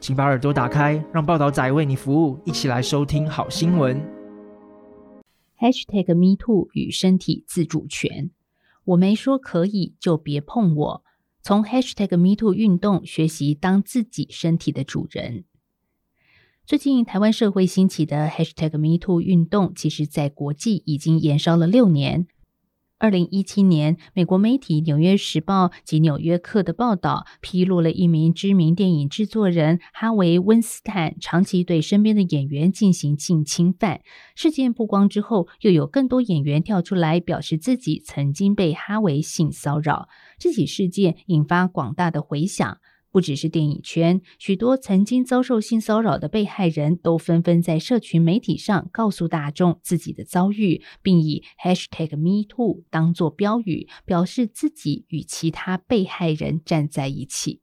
请把耳朵打开，让报道仔为你服务，一起来收听好新闻。Hashtag #MeToo 与身体自主权，我没说可以就别碰我。从 Hashtag #MeToo 运动学习当自己身体的主人。最近台湾社会兴起的 Hashtag #MeToo 运动，其实在国际已经延烧了六年。二零一七年，美国媒体《纽约时报》及《纽约客》的报道披露了一名知名电影制作人哈维·温斯坦长期对身边的演员进行性侵犯。事件曝光之后，又有更多演员跳出来表示自己曾经被哈维性骚扰。这起事件引发广大的回响。不只是电影圈，许多曾经遭受性骚扰的被害人都纷纷在社群媒体上告诉大众自己的遭遇，并以 hashtag #MeToo 当作标语，表示自己与其他被害人站在一起。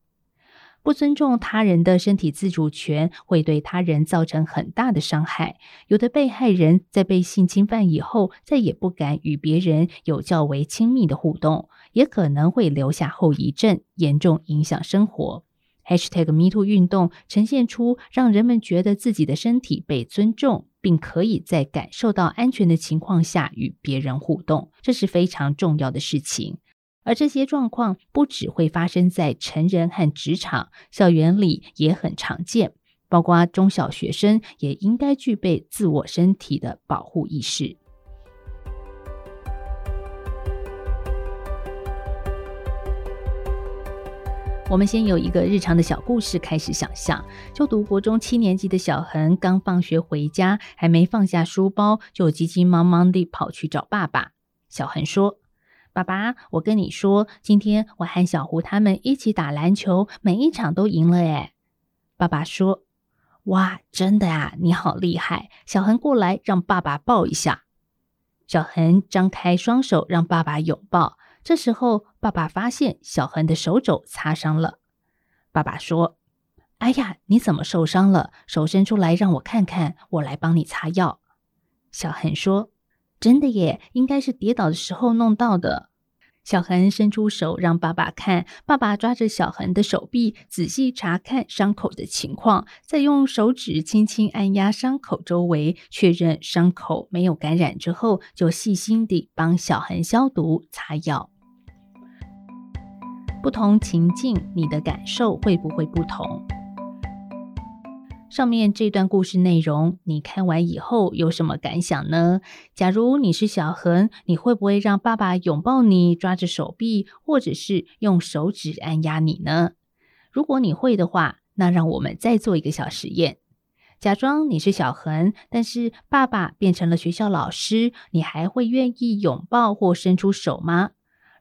不尊重他人的身体自主权，会对他人造成很大的伤害。有的被害人在被性侵犯以后，再也不敢与别人有较为亲密的互动。也可能会留下后遗症，严重影响生活。#MeToo 运动呈现出让人们觉得自己的身体被尊重，并可以在感受到安全的情况下与别人互动，这是非常重要的事情。而这些状况不只会发生在成人和职场，校园里也很常见，包括中小学生也应该具备自我身体的保护意识。我们先有一个日常的小故事开始想象。就读国中七年级的小恒刚放学回家，还没放下书包，就急急忙忙地跑去找爸爸。小恒说：“爸爸，我跟你说，今天我和小胡他们一起打篮球，每一场都赢了。”诶。爸爸说：“哇，真的啊，你好厉害！”小恒过来让爸爸抱一下。小恒张开双手让爸爸拥抱。这时候，爸爸发现小恒的手肘擦伤了。爸爸说：“哎呀，你怎么受伤了？手伸出来让我看看，我来帮你擦药。”小恒说：“真的耶，应该是跌倒的时候弄到的。”小恒伸出手让爸爸看，爸爸抓着小恒的手臂，仔细查看伤口的情况，再用手指轻轻按压伤口周围，确认伤口没有感染之后，就细心地帮小恒消毒、擦药。不同情境，你的感受会不会不同？上面这段故事内容，你看完以后有什么感想呢？假如你是小恒，你会不会让爸爸拥抱你，抓着手臂，或者是用手指按压你呢？如果你会的话，那让我们再做一个小实验。假装你是小恒，但是爸爸变成了学校老师，你还会愿意拥抱或伸出手吗？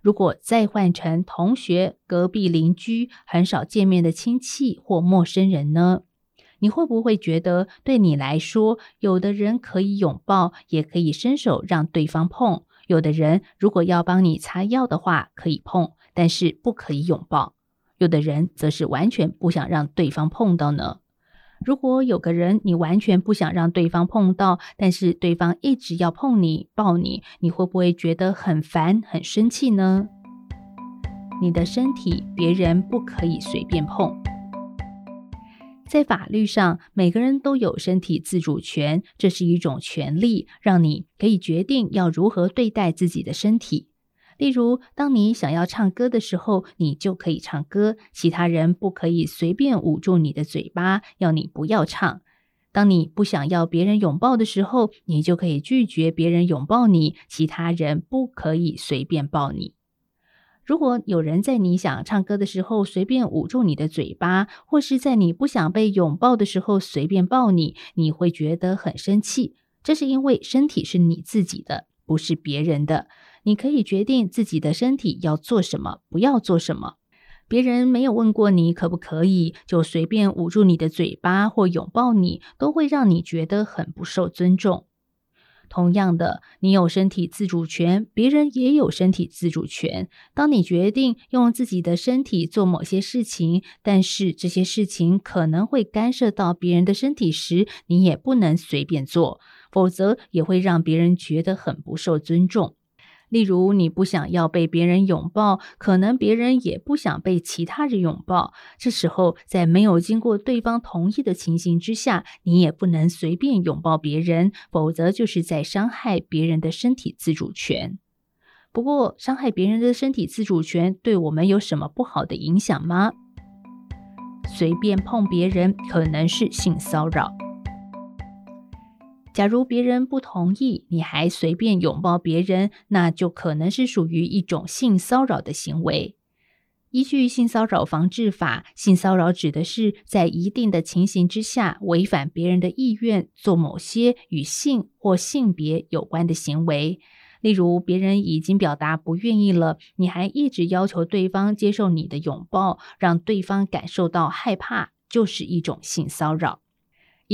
如果再换成同学、隔壁邻居、很少见面的亲戚或陌生人呢？你会不会觉得，对你来说，有的人可以拥抱，也可以伸手让对方碰；有的人如果要帮你擦药的话，可以碰，但是不可以拥抱；有的人则是完全不想让对方碰到呢？如果有个人你完全不想让对方碰到，但是对方一直要碰你、抱你，你会不会觉得很烦、很生气呢？你的身体别人不可以随便碰。在法律上，每个人都有身体自主权，这是一种权利，让你可以决定要如何对待自己的身体。例如，当你想要唱歌的时候，你就可以唱歌，其他人不可以随便捂住你的嘴巴，要你不要唱。当你不想要别人拥抱的时候，你就可以拒绝别人拥抱你，其他人不可以随便抱你。如果有人在你想唱歌的时候随便捂住你的嘴巴，或是在你不想被拥抱的时候随便抱你，你会觉得很生气。这是因为身体是你自己的，不是别人的。你可以决定自己的身体要做什么，不要做什么。别人没有问过你可不可以，就随便捂住你的嘴巴或拥抱你，都会让你觉得很不受尊重。同样的，你有身体自主权，别人也有身体自主权。当你决定用自己的身体做某些事情，但是这些事情可能会干涉到别人的身体时，你也不能随便做，否则也会让别人觉得很不受尊重。例如，你不想要被别人拥抱，可能别人也不想被其他人拥抱。这时候，在没有经过对方同意的情形之下，你也不能随便拥抱别人，否则就是在伤害别人的身体自主权。不过，伤害别人的身体自主权对我们有什么不好的影响吗？随便碰别人可能是性骚扰。假如别人不同意，你还随便拥抱别人，那就可能是属于一种性骚扰的行为。依据性骚扰防治法，性骚扰指的是在一定的情形之下，违反别人的意愿，做某些与性或性别有关的行为。例如，别人已经表达不愿意了，你还一直要求对方接受你的拥抱，让对方感受到害怕，就是一种性骚扰。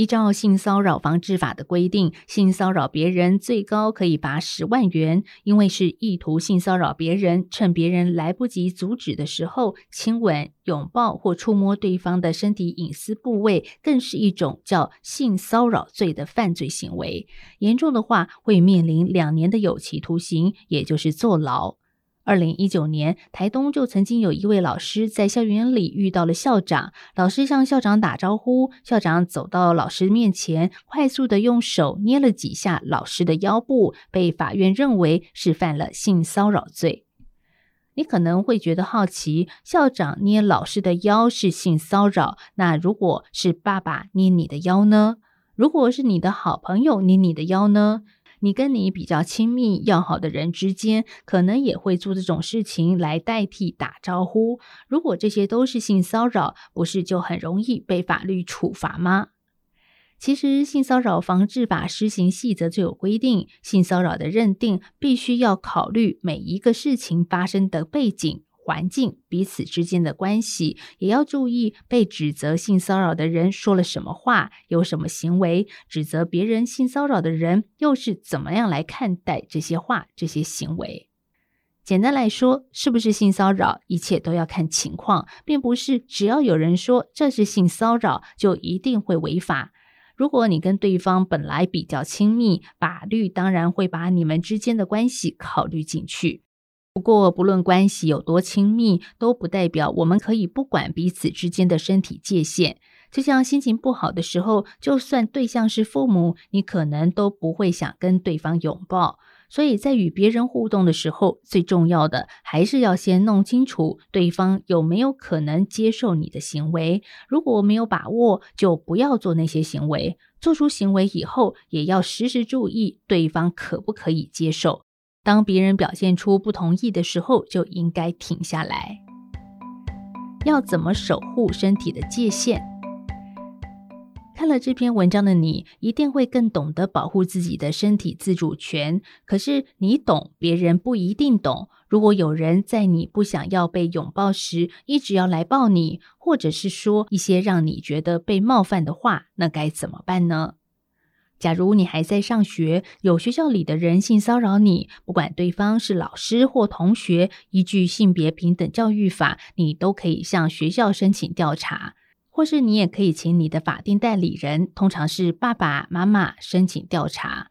依照性骚扰防治法的规定，性骚扰别人最高可以罚十万元。因为是意图性骚扰别人，趁别人来不及阻止的时候，亲吻、拥抱或触摸对方的身体隐私部位，更是一种叫性骚扰罪的犯罪行为。严重的话，会面临两年的有期徒刑，也就是坐牢。二零一九年，台东就曾经有一位老师在校园里遇到了校长，老师向校长打招呼，校长走到老师面前，快速地用手捏了几下老师的腰部，被法院认为是犯了性骚扰罪。你可能会觉得好奇，校长捏老师的腰是性骚扰，那如果是爸爸捏你的腰呢？如果是你的好朋友捏你的腰呢？你跟你比较亲密要好的人之间，可能也会做这种事情来代替打招呼。如果这些都是性骚扰，不是就很容易被法律处罚吗？其实，性骚扰防治法施行细则就有规定，性骚扰的认定必须要考虑每一个事情发生的背景。环境彼此之间的关系，也要注意被指责性骚扰的人说了什么话，有什么行为；指责别人性骚扰的人又是怎么样来看待这些话、这些行为。简单来说，是不是性骚扰，一切都要看情况，并不是只要有人说这是性骚扰，就一定会违法。如果你跟对方本来比较亲密，法律当然会把你们之间的关系考虑进去。不过，不论关系有多亲密，都不代表我们可以不管彼此之间的身体界限。就像心情不好的时候，就算对象是父母，你可能都不会想跟对方拥抱。所以在与别人互动的时候，最重要的还是要先弄清楚对方有没有可能接受你的行为。如果没有把握，就不要做那些行为。做出行为以后，也要时时注意对方可不可以接受。当别人表现出不同意的时候，就应该停下来。要怎么守护身体的界限？看了这篇文章的你，一定会更懂得保护自己的身体自主权。可是你懂，别人不一定懂。如果有人在你不想要被拥抱时，一直要来抱你，或者是说一些让你觉得被冒犯的话，那该怎么办呢？假如你还在上学，有学校里的人性骚扰你，不管对方是老师或同学，依据性别平等教育法，你都可以向学校申请调查，或是你也可以请你的法定代理人，通常是爸爸妈妈申请调查。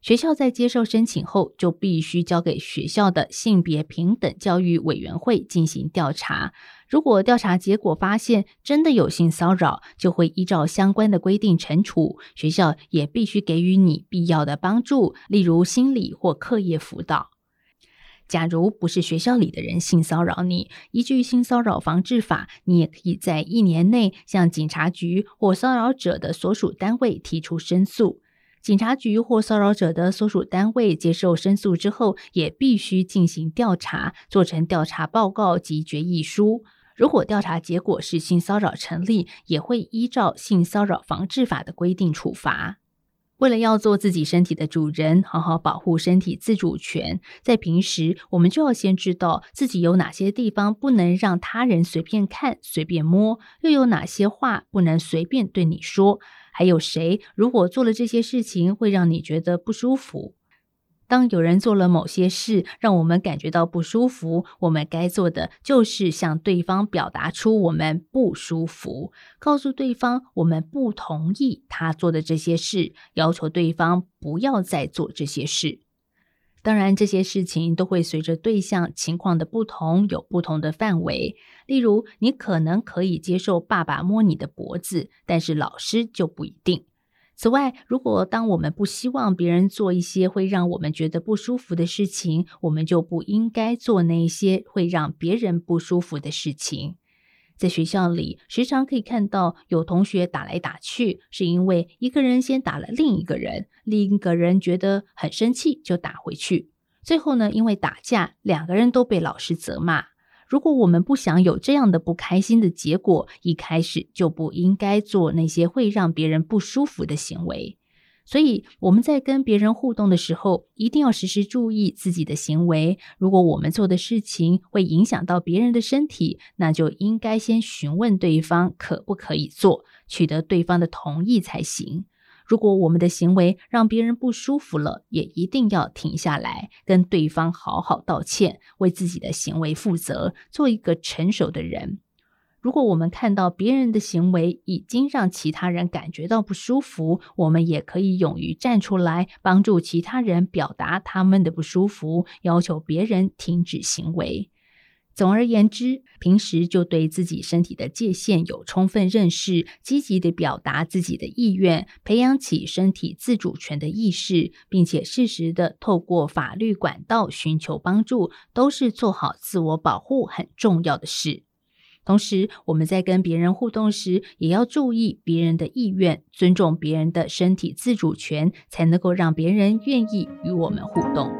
学校在接受申请后，就必须交给学校的性别平等教育委员会进行调查。如果调查结果发现真的有性骚扰，就会依照相关的规定惩处。学校也必须给予你必要的帮助，例如心理或课业辅导。假如不是学校里的人性骚扰你，依据性骚扰防治法，你也可以在一年内向警察局或骚扰者的所属单位提出申诉。警察局或骚扰者的所属单位接受申诉之后，也必须进行调查，做成调查报告及决议书。如果调查结果是性骚扰成立，也会依照性骚扰防治法的规定处罚。为了要做自己身体的主人，好好保护身体自主权，在平时我们就要先知道自己有哪些地方不能让他人随便看、随便摸，又有哪些话不能随便对你说，还有谁如果做了这些事情会让你觉得不舒服。当有人做了某些事，让我们感觉到不舒服，我们该做的就是向对方表达出我们不舒服，告诉对方我们不同意他做的这些事，要求对方不要再做这些事。当然，这些事情都会随着对象情况的不同，有不同的范围。例如，你可能可以接受爸爸摸你的脖子，但是老师就不一定。此外，如果当我们不希望别人做一些会让我们觉得不舒服的事情，我们就不应该做那些会让别人不舒服的事情。在学校里，时常可以看到有同学打来打去，是因为一个人先打了另一个人，另一个人觉得很生气就打回去，最后呢，因为打架，两个人都被老师责骂。如果我们不想有这样的不开心的结果，一开始就不应该做那些会让别人不舒服的行为。所以我们在跟别人互动的时候，一定要时时注意自己的行为。如果我们做的事情会影响到别人的身体，那就应该先询问对方可不可以做，取得对方的同意才行。如果我们的行为让别人不舒服了，也一定要停下来，跟对方好好道歉，为自己的行为负责，做一个成熟的人。如果我们看到别人的行为已经让其他人感觉到不舒服，我们也可以勇于站出来，帮助其他人表达他们的不舒服，要求别人停止行为。总而言之，平时就对自己身体的界限有充分认识，积极地表达自己的意愿，培养起身体自主权的意识，并且适时地透过法律管道寻求帮助，都是做好自我保护很重要的事。同时，我们在跟别人互动时，也要注意别人的意愿，尊重别人的身体自主权，才能够让别人愿意与我们互动。